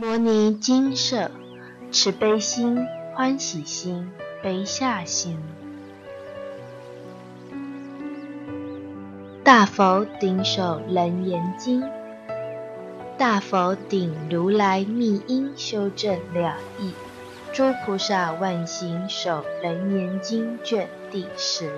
摩尼金舍，慈悲心、欢喜心、悲下心。大佛顶首楞严经，大佛顶如来密因修正了义。诸菩萨万行首楞严经卷第十。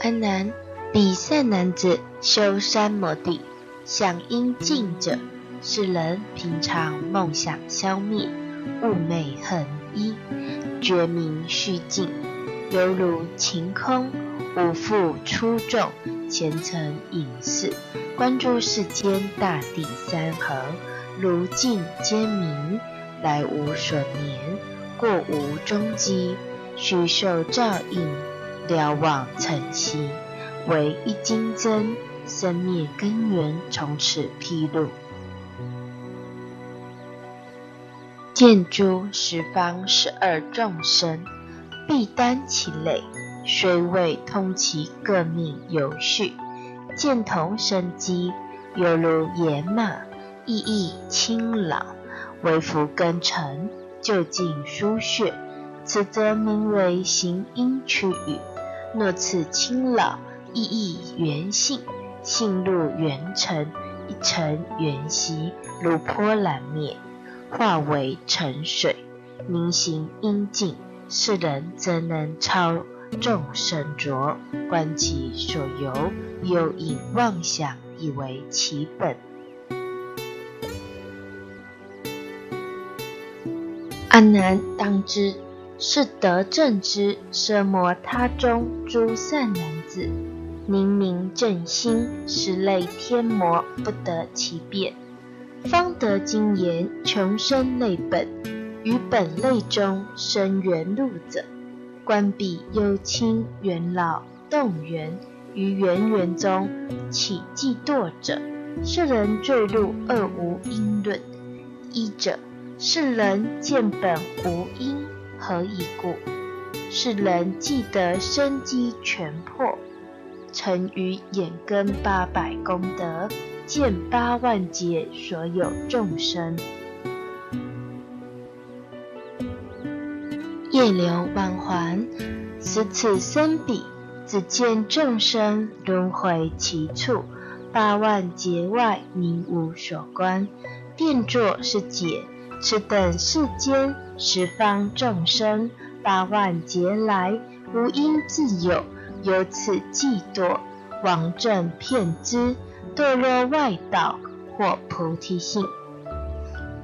安南，比善男子修三摩地。想应尽者，是人平常梦想消灭，物美恒一，觉明虚静，犹如晴空，无复出众，前程隐士，关注世间大地山河，如镜皆明，来无所眠，过无踪迹，虚受照应，瞭望晨曦，唯一金针。生灭根源从此披露，见诸十方十二众生，必担其累，虽未通其各命有序，见同生机，犹如野马，意意清老，为福根尘，就近疏血，此则名为行因趋语。若此清老，意意圆性。性入圆尘，一尘圆息，如波澜灭，化为沉水，明行应尽。世人怎能超众生浊？观其所由，又以妄想，以为其本。安南当知，是得正之奢摩他中诸善男子。明明正心，实类天魔不得其变，方得经言穷生类本，于本类中生缘路者，观彼幽清元老动缘，于缘缘中起嫉堕者，是人坠入二无因论。一者，是人见本无因，何以故？是人既得生机全破。成于眼根八百功德，见八万劫所有众生，夜流万环，此此生彼，只见众生轮回其处，八万劫外名无所观。便作是解：此等世间十方众生，八万劫来无因自有。由此嫉堕，妄正骗之，堕落外道或菩提性。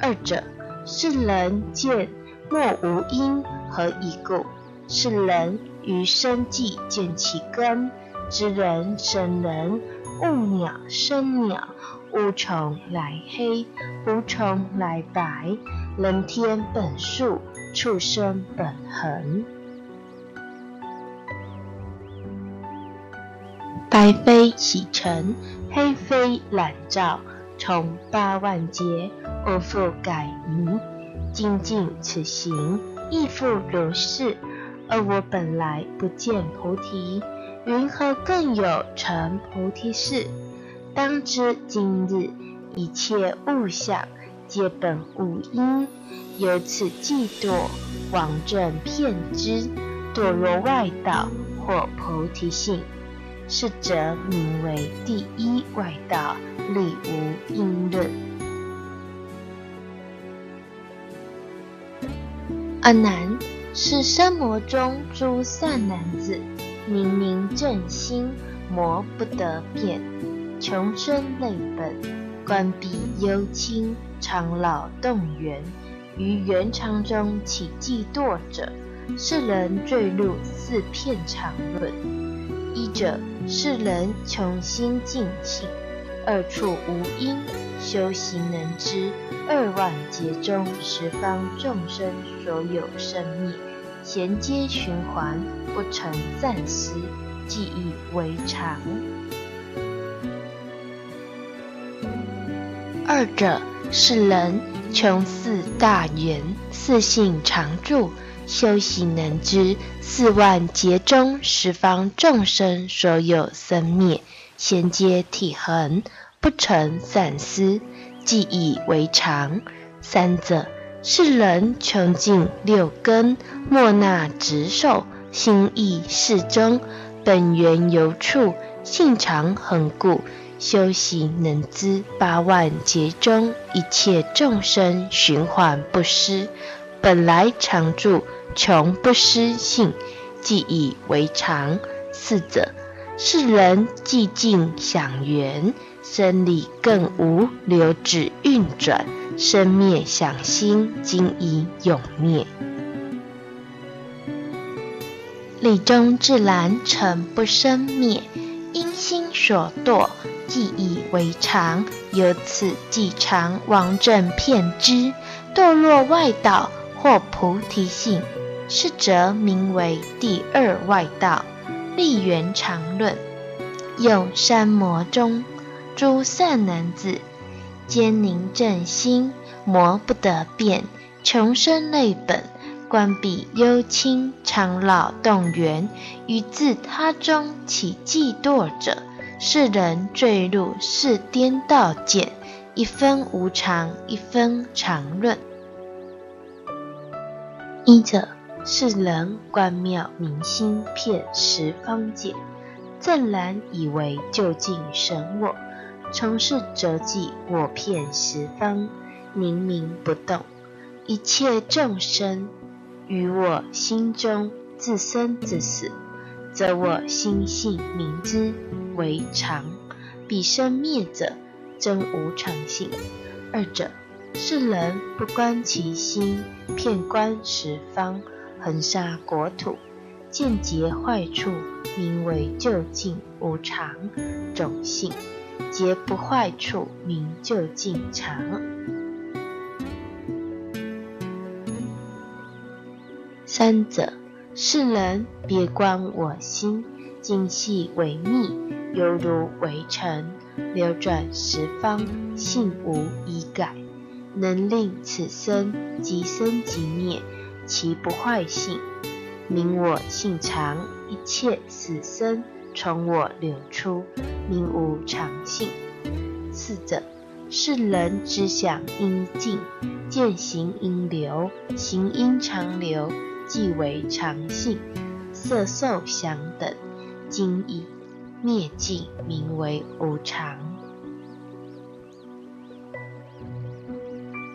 二者，是人见莫无因，何以故？是人于生计见其根，知人生人，物鸟生鸟，物虫来黑，无虫来白，人天本数，畜生本恒。白飞起尘，黑飞染照，从八万劫，我复改名。精进此行，亦复如是。而我本来不见菩提，云何更有成菩提事？当知今日一切物象，皆本无因，由此嫉堕，妄证骗之，堕落外道或菩提性。是则名为第一外道，理无因论。阿难，是生魔中诸善男子，明明正心，魔不得变，穷生累本，观彼幽清，常老动缘，于缘常中起嫉堕者，是人坠入四片常论。一者。是人穷心尽性，二处无因，修行能知二万劫中十方众生所有生灭，衔接循环，不曾暂息，记忆为常。二者是人穷四大缘，四性常住。修行能知四万劫中十方众生所有生灭，衔接体恒，不成散思，既以为常。三者，是人穷尽六根，莫那执受，心意适中，本源由处，性常恒固。修习能知八万劫中一切众生循环不失，本来常住，穷不失性，既以为常。四者，是人既静想缘，生理更无流止运转，生灭想心今已永灭。理中自然成不生灭，因心所堕。既以为常，由此既常王正骗之，堕落外道或菩提性，是则名为第二外道。立圆常论，有三魔中诸善男子，坚宁正心，魔不得变，穷生类本，观彼幽清，常老动缘，于自他中起嫉堕者。世人坠入是颠倒见，一分无常，一分常论。一者，世人观妙明心，骗十方界，正然以为究竟神我，从事则记我骗十方，明明不动，一切众生于我心中自生自死。则我心性明之为常，彼生灭者真无常性。二者，世人不观其心，遍观十方，横杀国土，见劫坏处，名为究竟无常种性；劫不坏处，名究竟常。三者。世人别观我心，精细为密，犹如为尘，流转十方，性无一改，能令此生即生即灭，其不坏性，名我性常，一切死生从我流出，名无常性。四者，世人之想应尽，见行应流，行应常流。即为常性，色受想等，今已灭尽，名为无常。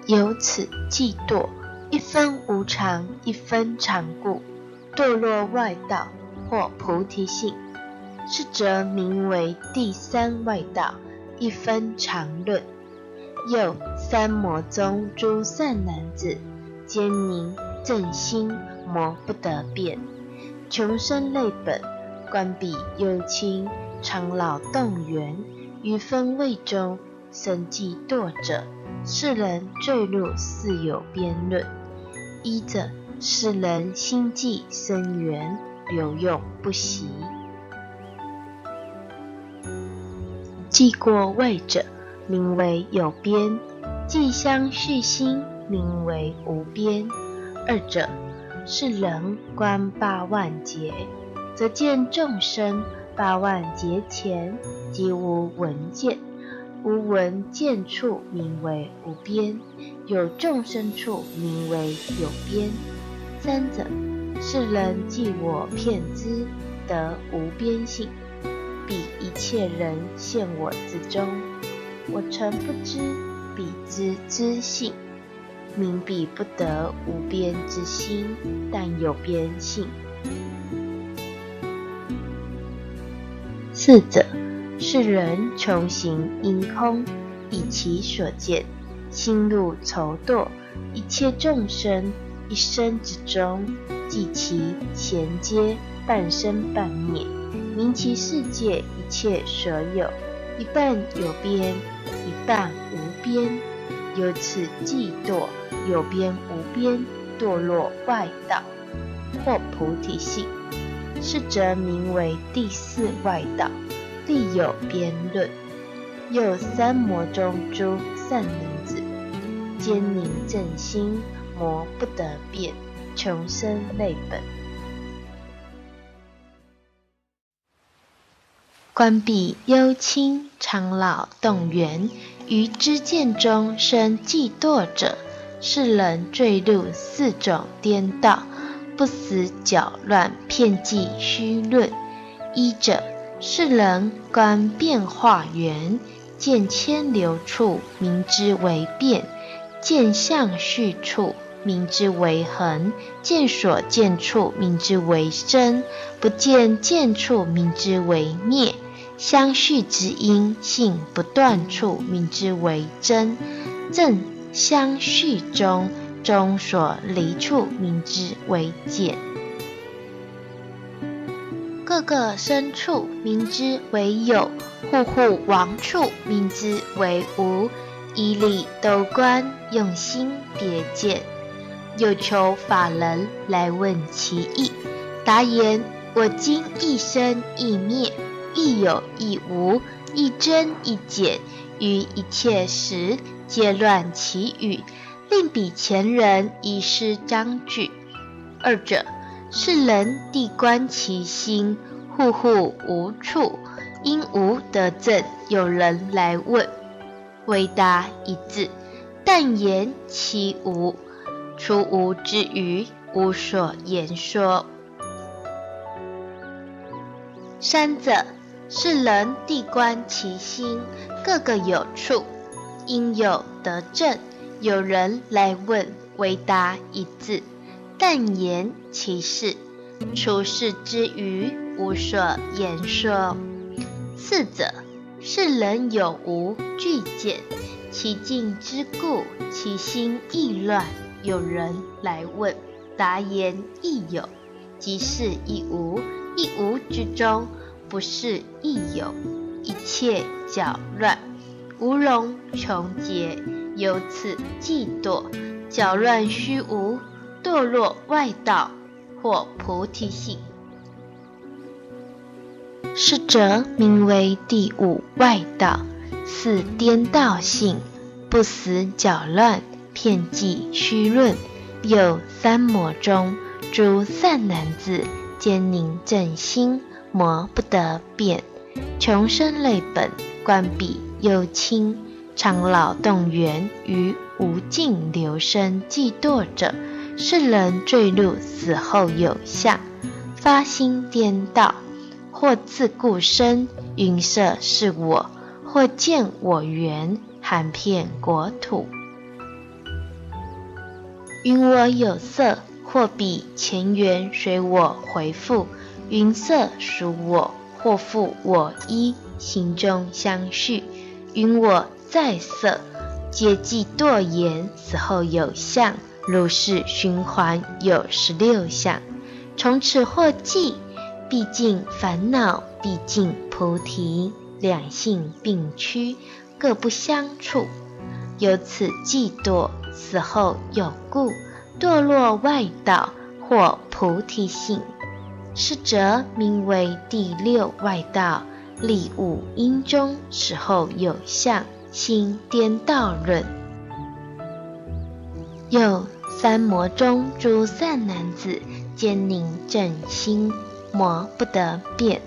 由此即堕，一分无常，一分常故，堕落外道或菩提性，是则名为第三外道，一分常论。又三魔中诸善男子，坚宁正心。魔不得变，穷生类本，观彼幽清，常老动缘，于分位中生计堕者，世人坠入似有边论。一者，是人心计生缘，流用不息；既过位者，名为有边；既相续心，名为无边。二者。是人观八万劫，则见众生八万劫前即无闻见，无闻见处名为无边，有众生处名为有边。三者，是人即我骗之，得无边性，彼一切人现我之中，我诚不知彼之知性。明彼不得无边之心，但有边性。四者，是人穷行因空，以其所见，心入愁堕，一切众生一生之中，即其衔接，半生半灭，明其世界一切所有，一半有边，一半无边。由此即堕有边无边，堕落外道或菩提性，是则名为第四外道，必有边论。又三魔中诸善男子，坚宁正心，魔不得变，穷生类本。关闭幽清，长老动员，于知见中生嫉惰者，是人坠入四种颠倒，不思搅乱，骗计虚论。一者，是人观变化缘，见牵流处，明之为变；见相续处。名之为恒，见所见处，名之为生；不见见处，名之为灭。相续之因，性不断处，名之为真。正相续中，中所离处，名之为简。各个生处，名之为有；户户亡处，名之为无。以理斗观，用心别见。有求法人来问其意，答言：我今一生一灭，亦有亦无，亦真亦简，于一切时皆乱其语，令彼前人遗失章句。二者，是人地观其心，户户无处，因无得证。有人来问，为答一字，但言其无。出无之余，无所言说。三者，是人地观其心，各个有处，因有得正。有人来问，为答一字，但言其事。出世之余，无所言说。四者，是人有无俱见，其境之故，其心亦乱。有人来问，答言亦有，即是亦无，亦无之中，不是亦有，一切搅乱，无容穷结，由此嫉堕，搅乱虚无，堕落外道，或菩提性。是则名为第五外道，四颠倒性，不死搅乱。片计虚论，有三魔中诸善男子，兼宁正心，魔不得变。穷生类本，关闭幽清，长老动员于无尽流生嫉堕者，是人坠入死后有相，发心颠倒，或自故生云色是我，或见我缘含片国土。云我有色，或彼前缘随我回复；云色属我，或复我衣心中相续。云我在色，皆即堕言，死后有相，如是循环有十六相。从此或记，毕竟烦恼，毕竟菩提，两性并趋，各不相处。由此嫉堕。死后有故，堕落外道或菩提性，是则名为第六外道。立五阴中，死后有相，心颠倒论。又三魔中诸善男子，坚宁正心，魔不得变。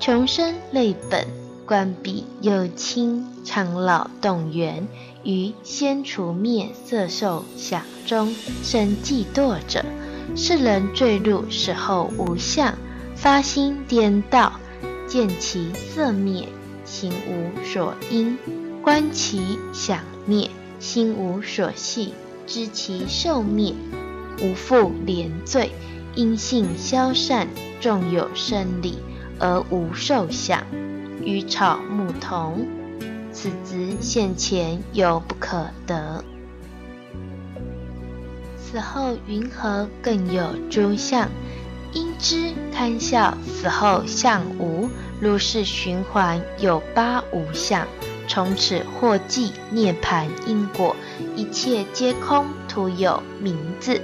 穷生类本，关闭又清，长老动员。于先除灭色受想中生嫉堕者，是人坠入死后无相，发心颠倒，见其色灭，心无所因；观其想灭，心无所系；知其受灭，无复连罪。因性消散，纵有生理，而无受想，与草木同。此之现前犹不可得。死后云何更有诸相？因之堪笑死后相无，如是循环有八无相。从此或记涅盘因果，一切皆空，徒有名字，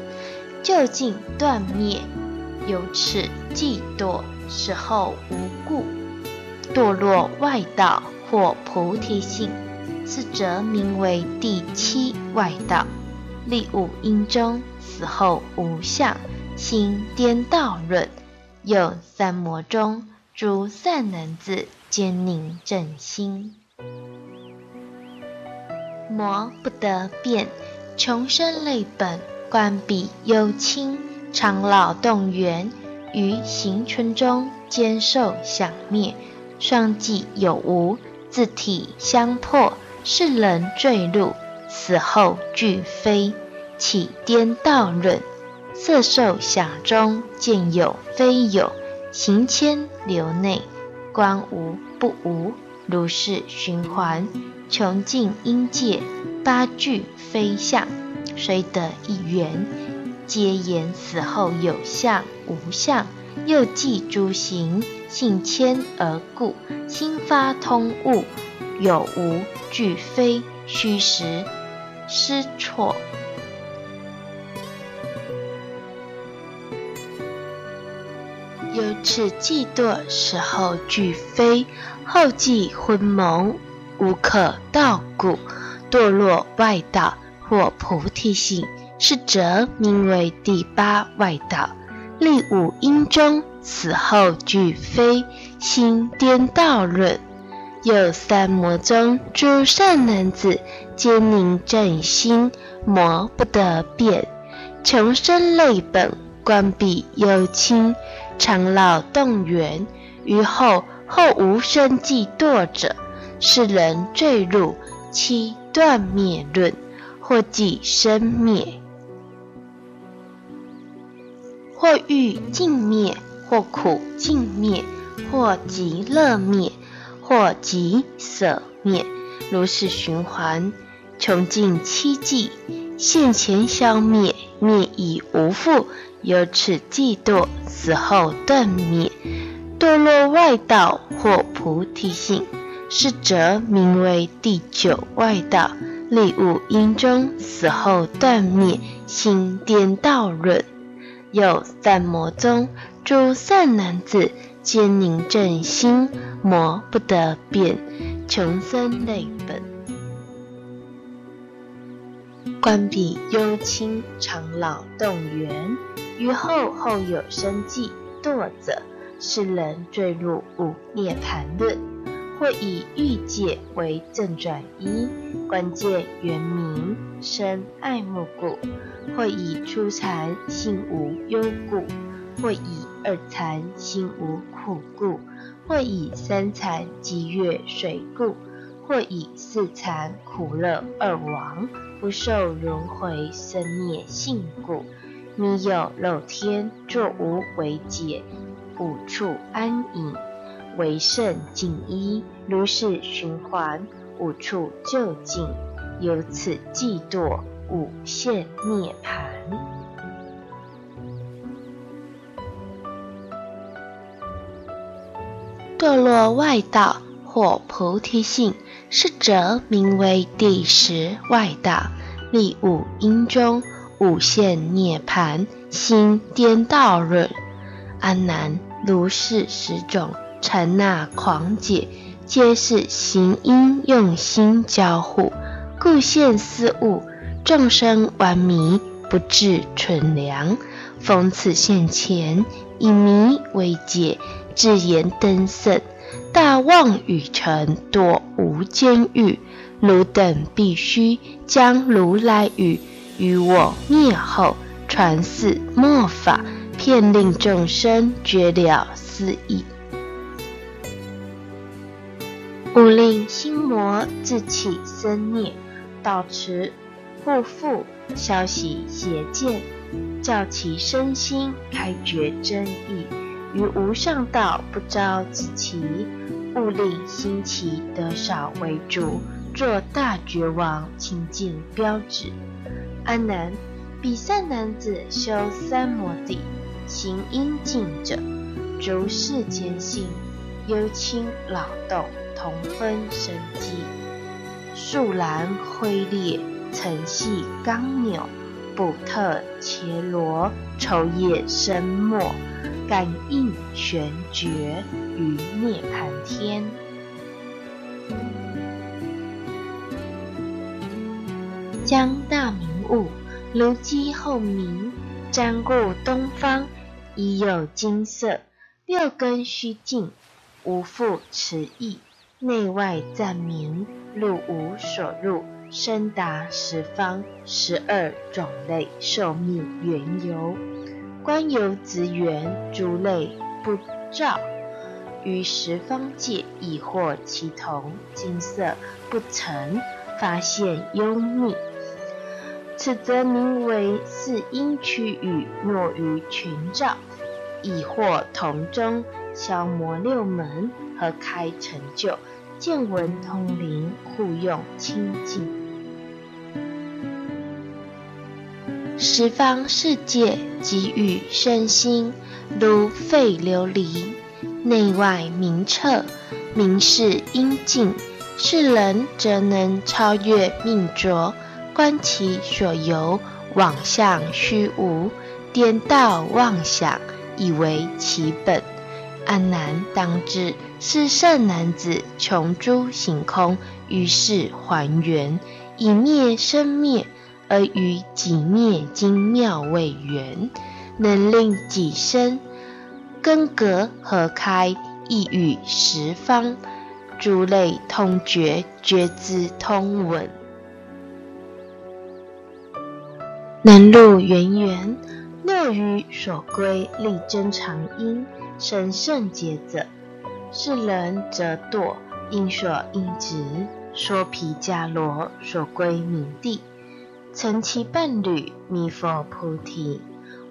究竟断灭。由此嫉堕，死后无故，堕落外道。或菩提性，是则名为第七外道。立五因中，死后无相，心颠倒论。有三魔中，诸善男子，坚宁正心。魔不得变，穷生累本，关闭幽清，长老动员，于行春中兼受想灭。双髻有无，自体相破，是人坠入，死后俱非，起颠倒论。色受想中见有非有，行迁流内，观无不无，如是循环。穷尽阴界，八句非相，虽得一缘，皆言死后有相无相。又记诸行，性迁而故，心发通悟，有无俱非，虚实失错。有此嫉堕，死后俱非，后继昏蒙。无可道故，堕落外道或菩提心，是则名为第八外道。立五阴中，死后俱非，心颠倒论。有三魔中诸善男子，皆宁正心，魔不得变。穷生累本，关闭幽清，长老动员，于后后无生计堕者。是人坠入七断灭论，或即生灭，或欲尽灭，或苦尽灭，或极乐灭，或极舍灭，如是循环，穷尽七际，现前消灭，灭已无复，由此嫉堕，死后断灭，堕落外道或菩提性。是则名为第九外道，立五阴中，死后断灭，心颠倒论。有三魔宗诸善男子，皆宁正心，魔不得变，穷生累本。关闭幽清，长老动员，于后后有生计堕者，是人坠入五涅盘论。或以欲界为正转一，关键原名生爱慕故；或以初禅心无忧故；或以二禅心无苦故；或以三禅积月水故；或以四禅苦乐二王不受轮回生灭性故。弥有漏天，作无为解，五处安隐。为圣净一，如是循环，五处就近，由此即堕，五现涅盘。堕落外道或菩提性，是则名为第十外道，立五因中，五现涅盘，心颠倒论。安南如是十种。禅那狂解，皆是行因用心交互，故现思物。众生顽迷，不至纯良。逢此现前，以迷为解，自言登圣。大妄语成，多无间狱。汝等必须将如来语于我灭后，传世末法，骗令众生绝了思意。勿令心魔自起生念，道持护复消息邪见，教其身心开觉真意，于无上道不招自其。勿令心起得少为主，做大觉王清净标志。安南，比善男子修三摩地，行应尽者，如世间性，忧亲老动。同分生机，树兰灰裂，层细刚扭，补特伽罗，抽叶生末，感应玄觉于涅盘天。将大明物，如鸡后鸣，瞻顾东方，已有金色，六根须净。无复迟疑，内外暂明，路无所入，深达十方十二种类寿命缘由。观有子缘诸类不照，于十方界亦获其同，金色不曾发现幽秘。此则名为四因区域若于群照，亦或同中消磨六门，合开成就，见闻通灵，互用清净。十方世界给予身心，如沸琉璃，内外明澈，明示应尽。世人则能超越命浊。观其所由，妄相虚无，颠倒妄想，以为其本。安难当知，是圣男子穷诸行空，于是还原，以灭生灭，而与己灭精妙未圆，能令己身根格合开，亦与十方诸类通觉，觉知通闻。能入圆圆，乐于所归，力争长因，神圣劫者，是人则堕，因所应执，说皮迦罗所归冥地，曾其伴侣弥佛菩提，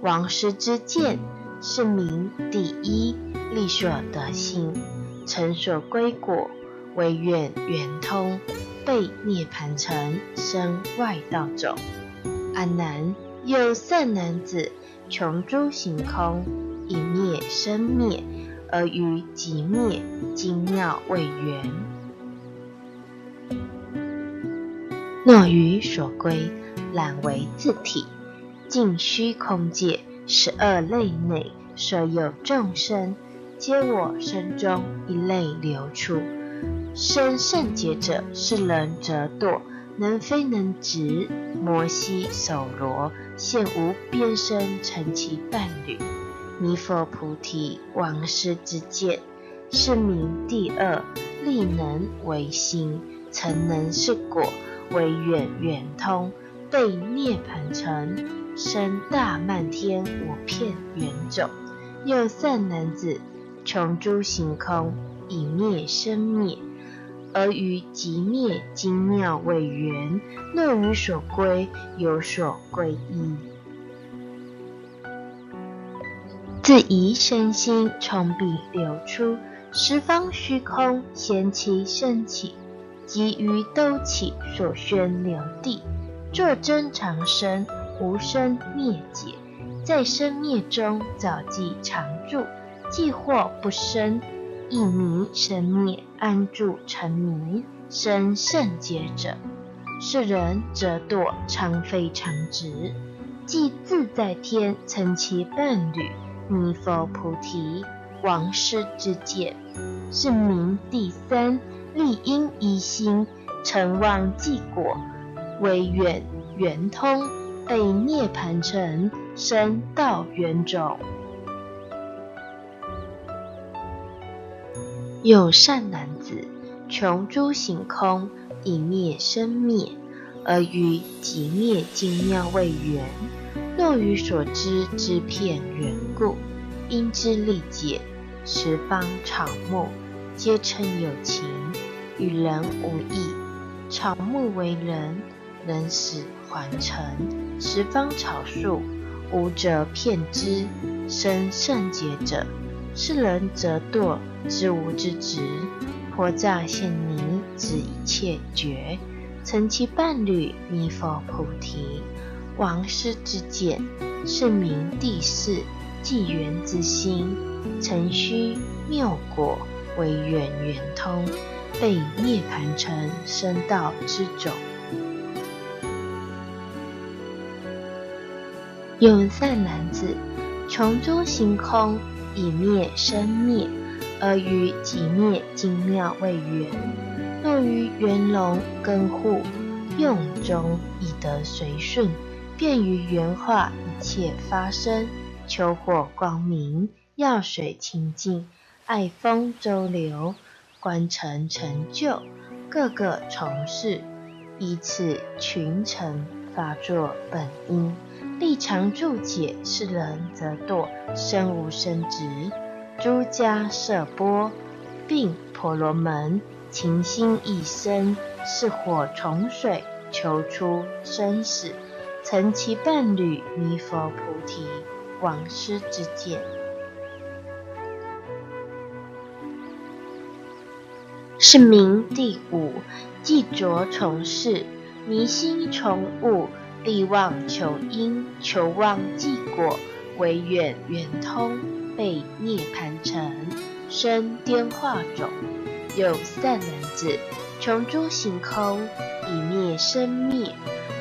王师之见，是名第一，力所得心，成所归果，为愿圆通，被涅盘成，生外道种。阿难有善男子，穷诸行空，以灭生灭，而于即灭精妙未圆。若于所归，览为自体，尽虚空界十二类内，所有众生，皆我身中一类流出。生圣劫者，是人则堕。能非能执，摩西手罗现无边身成其伴侣。弥佛菩提王师之见，是名第二力能为心，成能是果，为远圆通，被涅盘成，生大漫天五片圆种。又善男子，穷诸行空，以灭生灭。而于极灭精妙未圆，乐于所归，有所归依。自疑身心从彼流出，十方虚空现其升起，即于兜起所宣流地，作真长生，无生灭解，在生灭中早即常住，既或不生。亦迷生灭，安住成迷，生圣劫者，是人则堕常非常直，即自在天，成其伴侣弥佛菩提王师之见，是名第三利因一心，成望即果，为远圆通，被涅盘成，生道圆种。有善男子，穷诸行空，以灭生灭，而于极灭精妙未圆。若于所知之片缘故，因之力解，十方草木皆称有情，与人无异。草木为人，能使还成；十方草树，无者骗之，生圣劫者。是人则堕知无之直，破诈现泥，知一切觉，成其伴侣弥佛菩提王师之见，是名第四纪元之心，成虚妙果，为远圆通，被涅盘成生道之种。有善男子，穷诸行空。以灭生灭，而于极灭精妙为圆。若于圆融根护用中，以得随顺，便于圆化一切发生。秋火光明，药水清净，爱风周流，观成成就，各个从事，以此群成发作本因。立常注解是人则堕，身无生殖。诸家设波，并婆罗门，情心一生，是火从水，求出生死，曾其伴侣弥佛菩提，往师之见。是名第五，既着从事，迷心从物。力妄求因，求妄即果，唯远圆通，被涅盘成，生颠化种。有善男子，穷诸行空，以灭生灭，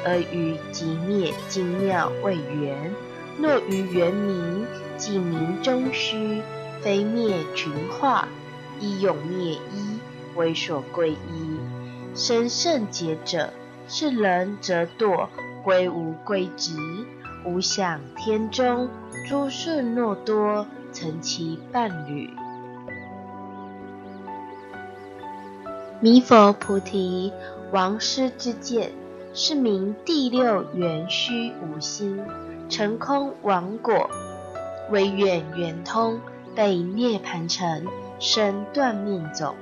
而于即灭精妙未圆。若于圆明，即明中虚，非灭群化，依永灭一，为所归一。生圣劫者，是人则堕。归无归直，无想天中，诸顺诺多，成其伴侣。弥佛菩提，王师之见，是名第六圆虚无心，成空王果，唯远圆通，被涅盘成，生断面种。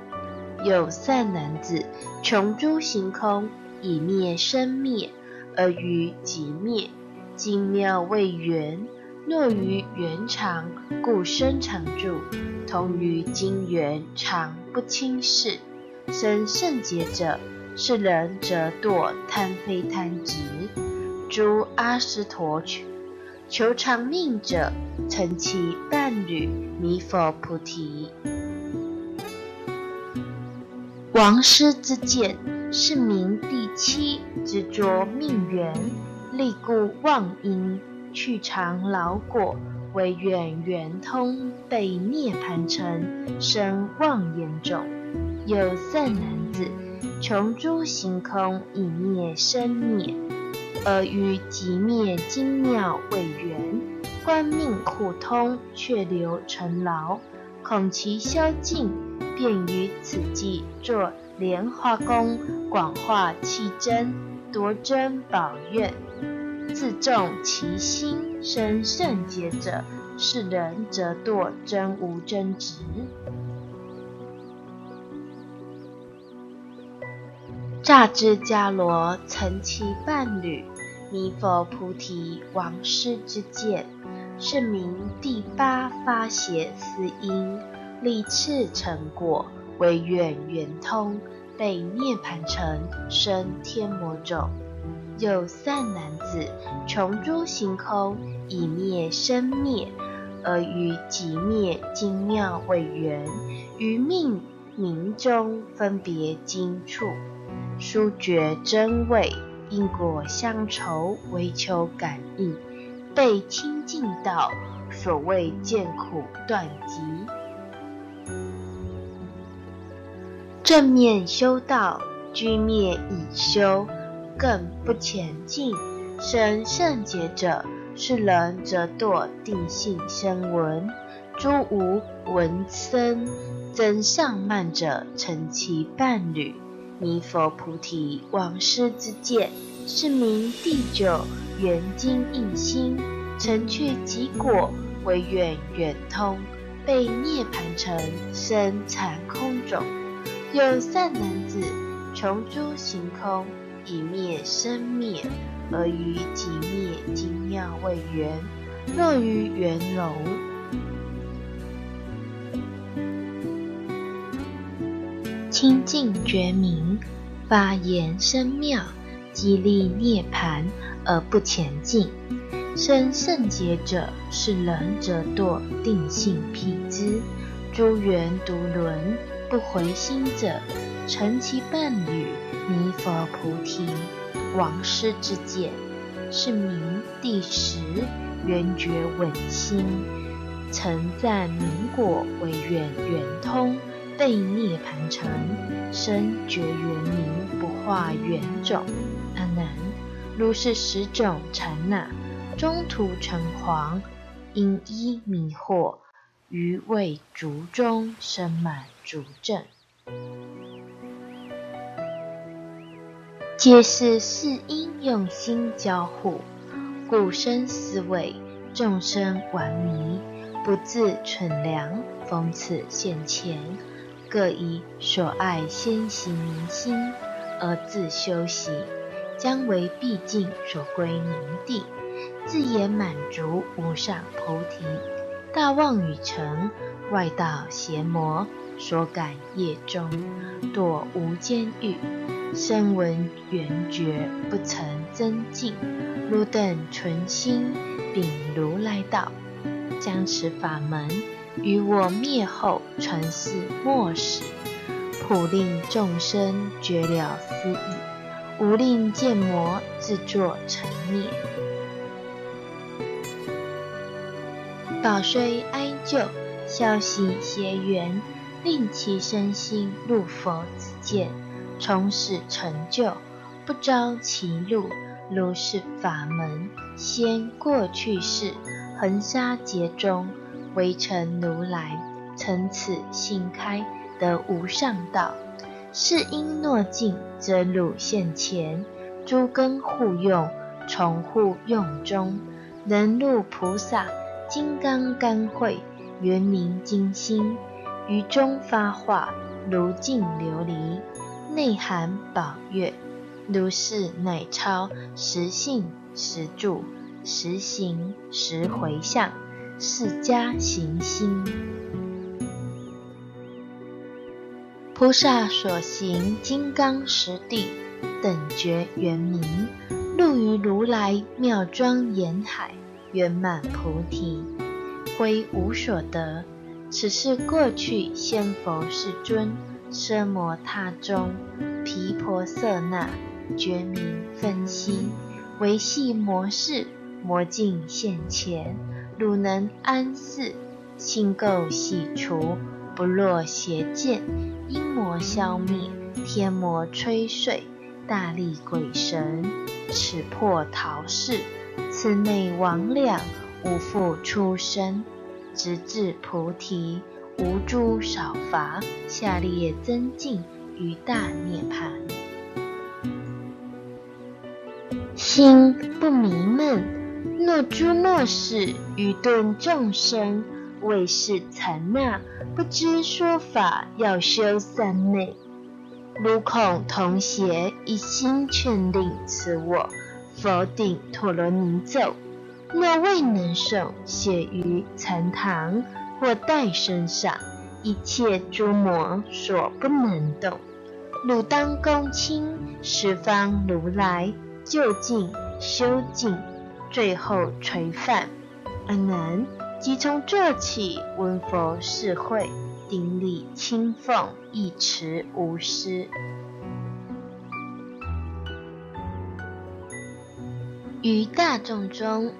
有善男子，穷诸行空，以灭生灭。而于即灭，精妙未圆。若于圆常，故生常住，同于精圆，常不轻视。生圣劫者，是人则堕贪非贪执。诸阿斯陀求求长命者，成其伴侣弥佛菩提。王师之见，是名第七。执着命缘，立故妄因，去长老果，为远圆通，被涅盘成，生妄言种。有善男穷诸行空，以灭生灭，而于极灭精妙未圆，观命互通，却留尘劳，恐其消尽，便于此际作莲花功，广化气真。夺珍宝愿，自重其心，生圣洁者，是人则堕真无真执。乍知迦罗曾其伴侣，弥佛菩提王师之见，是名第八发邪思因，立次成果，为远圆通。被涅盘成生天魔种，有善男子穷诸行空，以灭生灭，而于极灭精妙为圆，于命名中分别经处，殊觉真味，因果相酬，唯求感应，被清净道，所谓见苦断集。正面修道，居灭已修，更不前进。生圣劫者，是人则堕定性生闻。诸无闻僧，增上慢者，成其伴侣。弥佛菩提往师之戒，是名第九圆精一心，成去极果，为远远通，被涅盘成生残空种。有善男子，穷诸行空，以灭生灭，而于极灭精妙未圆。若于圆融，清净觉明，发言深妙，激励涅盘而不前进。生圣劫者，是人则堕定性辟支，诸缘独轮。不回心者，成其伴侣弥佛菩提王师之见，是名第十圆觉稳心，曾赞明果为远圆通，被涅盘成生觉圆明不化圆种。阿难，如是十种禅那，中途成黄，因依迷惑，于未竹中生满竹阵。皆是世因用心交互，故生思维，众生玩迷，不自存良，逢此现前，各以所爱先行民心，而自修习，将为毕竟所归宁地，自言满足无上菩提。大妄语成，外道邪魔所感业中，堕无间狱。声闻缘觉不曾增进，汝等存心秉如来道，将持法门于我灭后传世末时，普令众生觉了思义，无令见魔自作成灭。报虽哀旧，消息邪缘，令其身心入佛子见。从始成就，不遭其路，如是法门，先过去世，恒沙劫中，微尘如来，从此性开，得无上道。是因若尽，则汝现前，诸根互用，从互用中，能入菩萨金刚甘会，圆明金心，于中发化，如镜琉璃。内含宝月，如是乃超实性实住实行实回向释迦行心。菩萨所行金刚实地等觉圆明，入于如来妙庄严海，圆满菩提，归无所得。此是过去先佛世尊。奢摩他中，毗婆舍那，觉明分析，维系模式，魔镜现前，汝能安适，心垢洗除，不落邪见，阴魔消灭，天魔吹碎，大力鬼神，此破陶氏，此内魍魉，无复出生，直至菩提。无诸少罚，下列增进于大涅槃。心不迷闷，若诸若事，愚钝众生，为是残那，不知说法，要修三昧。如恐同邪，一心劝令此我，否定陀罗尼咒。若未能受，写于禅堂。或待身上，一切诸魔所不能动。汝当恭亲十方如来，就近修净，最后垂范。阿难，即从这起，闻佛是会，顶礼清奉，一持无失。于大众中，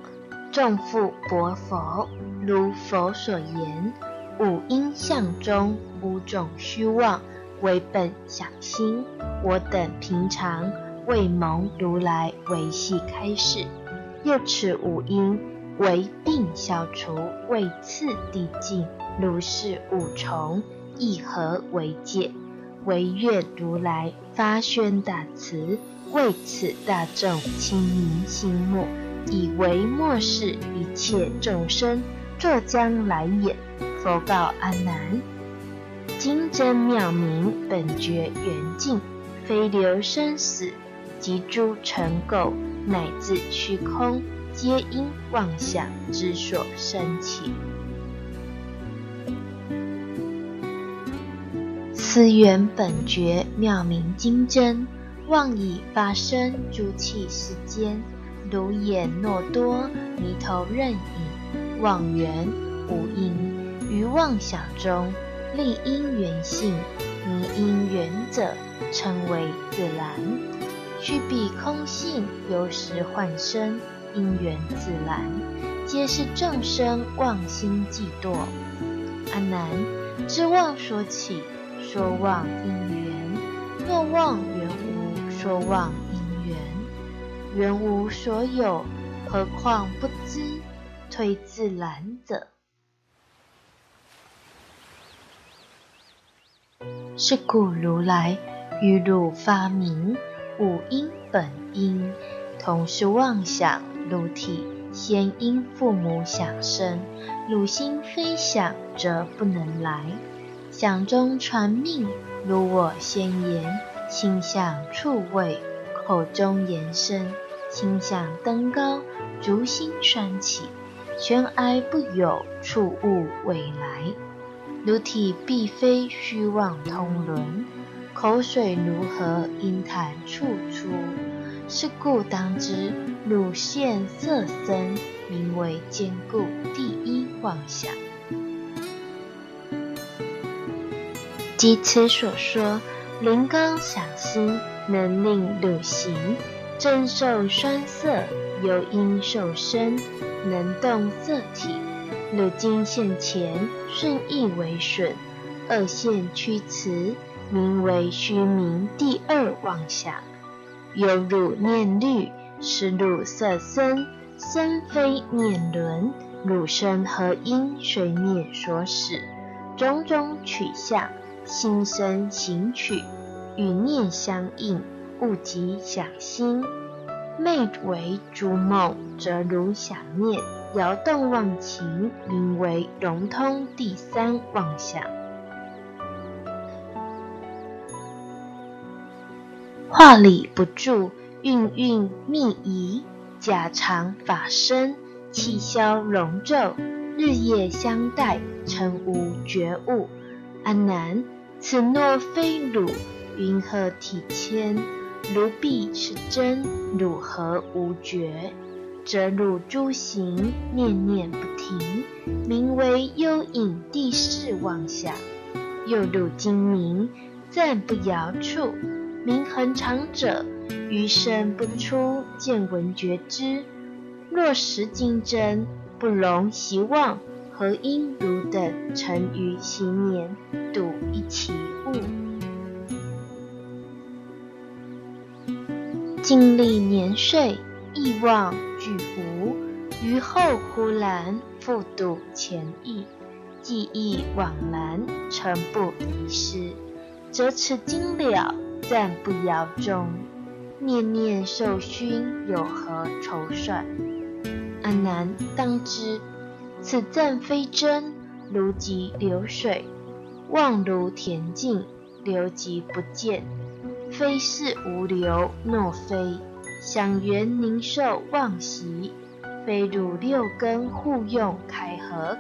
众复薄佛。如佛所言，五阴相中五种虚妄，为本想心。我等平常为蒙如来维系开示，又此五阴为病消除，为次第进。如是五重亦何为戒？唯愿如来发宣大慈，为此大众清明心目，以为末世一切众生。浙江来也，佛告阿难：金真妙明，本觉圆净，非流生死及诸尘垢，乃至虚空，皆因妄想之所生起。思缘本觉妙明金真，妄以发生诸气世间，如眼若多，迷头任影。妄缘无因，于妄想中立因缘性，迷因缘者称为自然。去比空性，由时幻生，因缘自然，皆是众生妄心嫉惰。阿难，知妄所起，说妄因缘；若妄缘无，说妄因缘。缘无所有，何况不知？推自然者。是故如来于汝发明。五因本因，同是妄想如体，先因父母想生，汝心非想，则不能来。想中传命，如我先言，心想触味，口中言声，心想登高，足心拴起，悬崖不有，触物未来。如体必非虚妄通伦，口水如何因痰处出？是故当知，汝现色身，名为坚固第一妄想。即此所说，灵刚想心，能令汝行，正受酸涩，由因受身，能动色体。汝今现前，顺意为损，二现屈辞，名为虚名第二妄想。有汝念虑，是汝色身，身非念轮，汝身何因随念所使？种种取向。心生行取，与念相应，物即想心。寐为诸梦，则如想念，摇动妄情，名为融通第三妄想。话理不住，运运密仪，假常法身，气消容皱，日夜相待，成无觉悟。阿难。此诺非汝，云何体谦？如必是真，汝何无觉？则汝诸行念念不停，名为幽隐第四妄想。又汝精明，暂不摇处，名恒常者，余生不出见闻觉知。若实精真，不容习妄。何因汝等成于心念，睹一其物？经历年岁，忆忘俱无。于后忽然复睹前意，记忆往然，诚不遗失。则此经了，暂不摇中。念念受熏，有何筹算？安难当知。此暂非真，如即流水，望如恬静，流即不见。非是无流，若非想缘凝受妄习，非汝六根互用开合，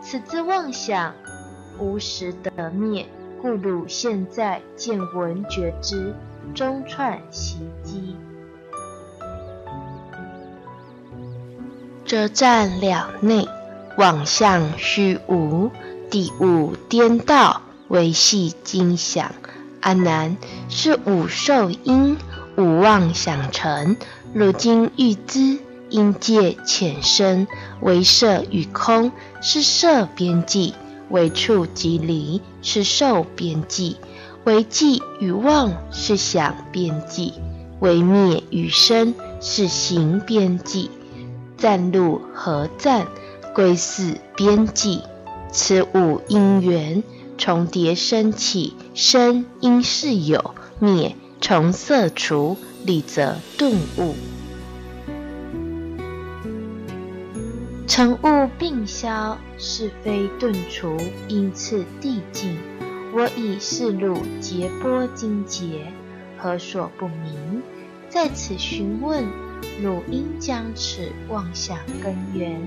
此之妄想无时得灭，故汝现在见闻觉知，中串习机，则占了内。妄相虚无，地物颠倒，维系精想。阿难，是五受因，五妄想成。如今欲知，因界浅深，为色与空，是色边际；为处即离，是受边际；为寂与妄，是想边际；为灭与生，是行边际。暂入何暂？归似边际，此五因缘重叠生起，生因是有，灭重色除，理则顿悟。尘物并消，是非顿除，因次递进。我以是汝劫波经劫，何所不明？在此询问，汝应将此妄想根源。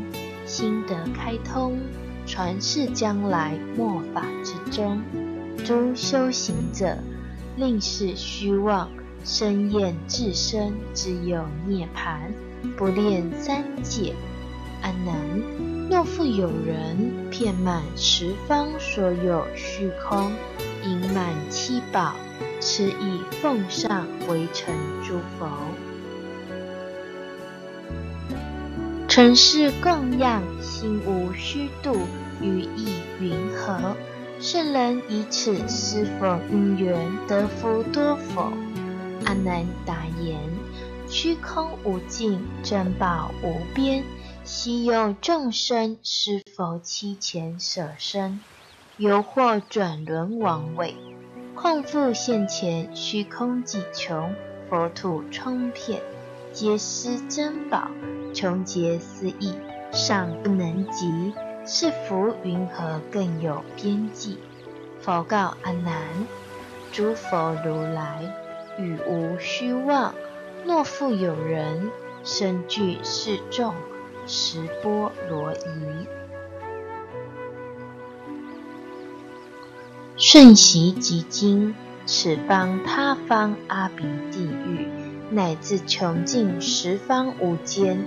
心得开通，传世将来末法之中，诸修行者令是虚妄，深厌自身只有涅盘，不恋三界。安难，若复有人遍满十方所有虚空，盈满七宝，持以奉上为成诸佛。尘世供养，心无虚度，于意云何？圣人以此施佛因缘，得福多否？阿难答言：虚空无尽，珍宝无边，希有众生施佛期前舍身，犹或转轮王位。况复现前，虚空几穷，佛土充遍，皆施珍宝，穷劫思义，尚不能及。是福云何更有边际？佛告阿难：诸佛如来语无虚妄。若复有人身具示众，十波罗夷，瞬息即经此方他方阿鼻地狱，乃至穷尽十方无间，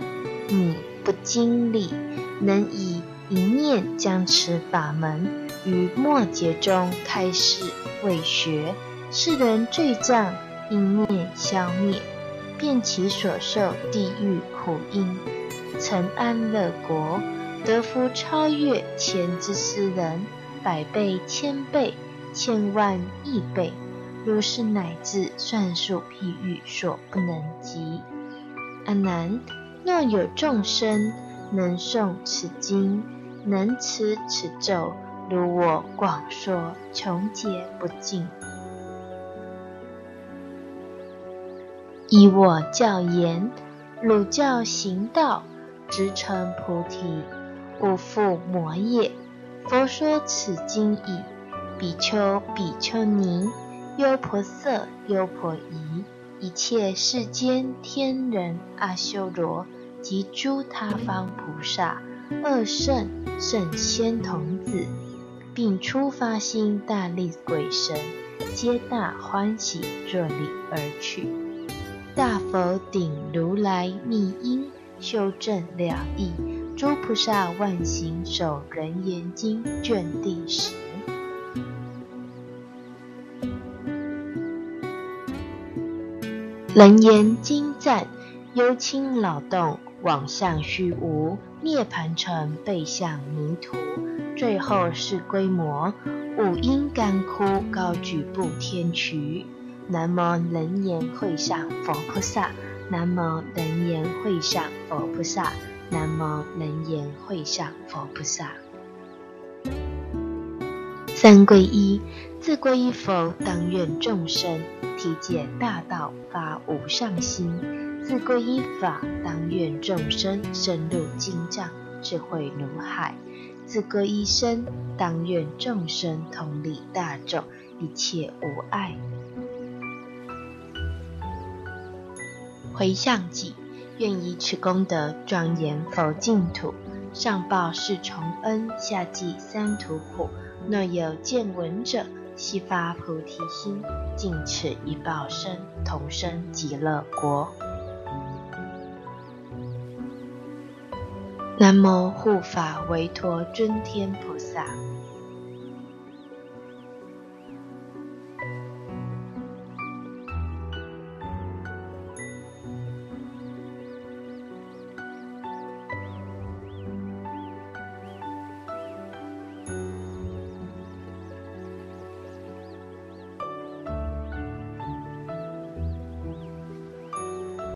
你不经历，能以。一念将持法门于末劫中开示未学，世人罪障因念消灭，便其所受地狱苦因，曾安乐国，得福超越前之斯人百倍、千倍、千万亿倍，如是乃至算数譬喻所不能及。阿难，若有众生能诵此经。能持此咒，如我广说，穷劫不尽。依我教言，汝教行道，直成菩提，故复摩耶。佛说此经已，比丘、比丘尼、优婆塞、优婆夷，一切世间天人、阿修罗及诸他方菩萨。二圣圣仙童子，并出发心大力鬼神，皆大欢喜，作礼而去。大佛顶如来密因，修正了义。诸菩萨万行守人言经卷第十。人言经赞，幽清老洞，往向虚无。涅盘城背向迷途，最后是规模。五音干枯，高举布天渠。南无人言会上佛菩萨，南无人言会上佛菩萨，南无人言会上佛菩萨。三皈依，自皈依佛，当愿众生体解大道，发无上心。自归依法，当愿众生深入经藏，智慧如海；自归依身，当愿众生同理大众，一切无碍。回向偈：愿以此功德庄严佛净土，上报四重恩，下济三途苦。若有见闻者，悉发菩提心，尽此一报身，同生极乐国。南无护法维陀尊天菩萨。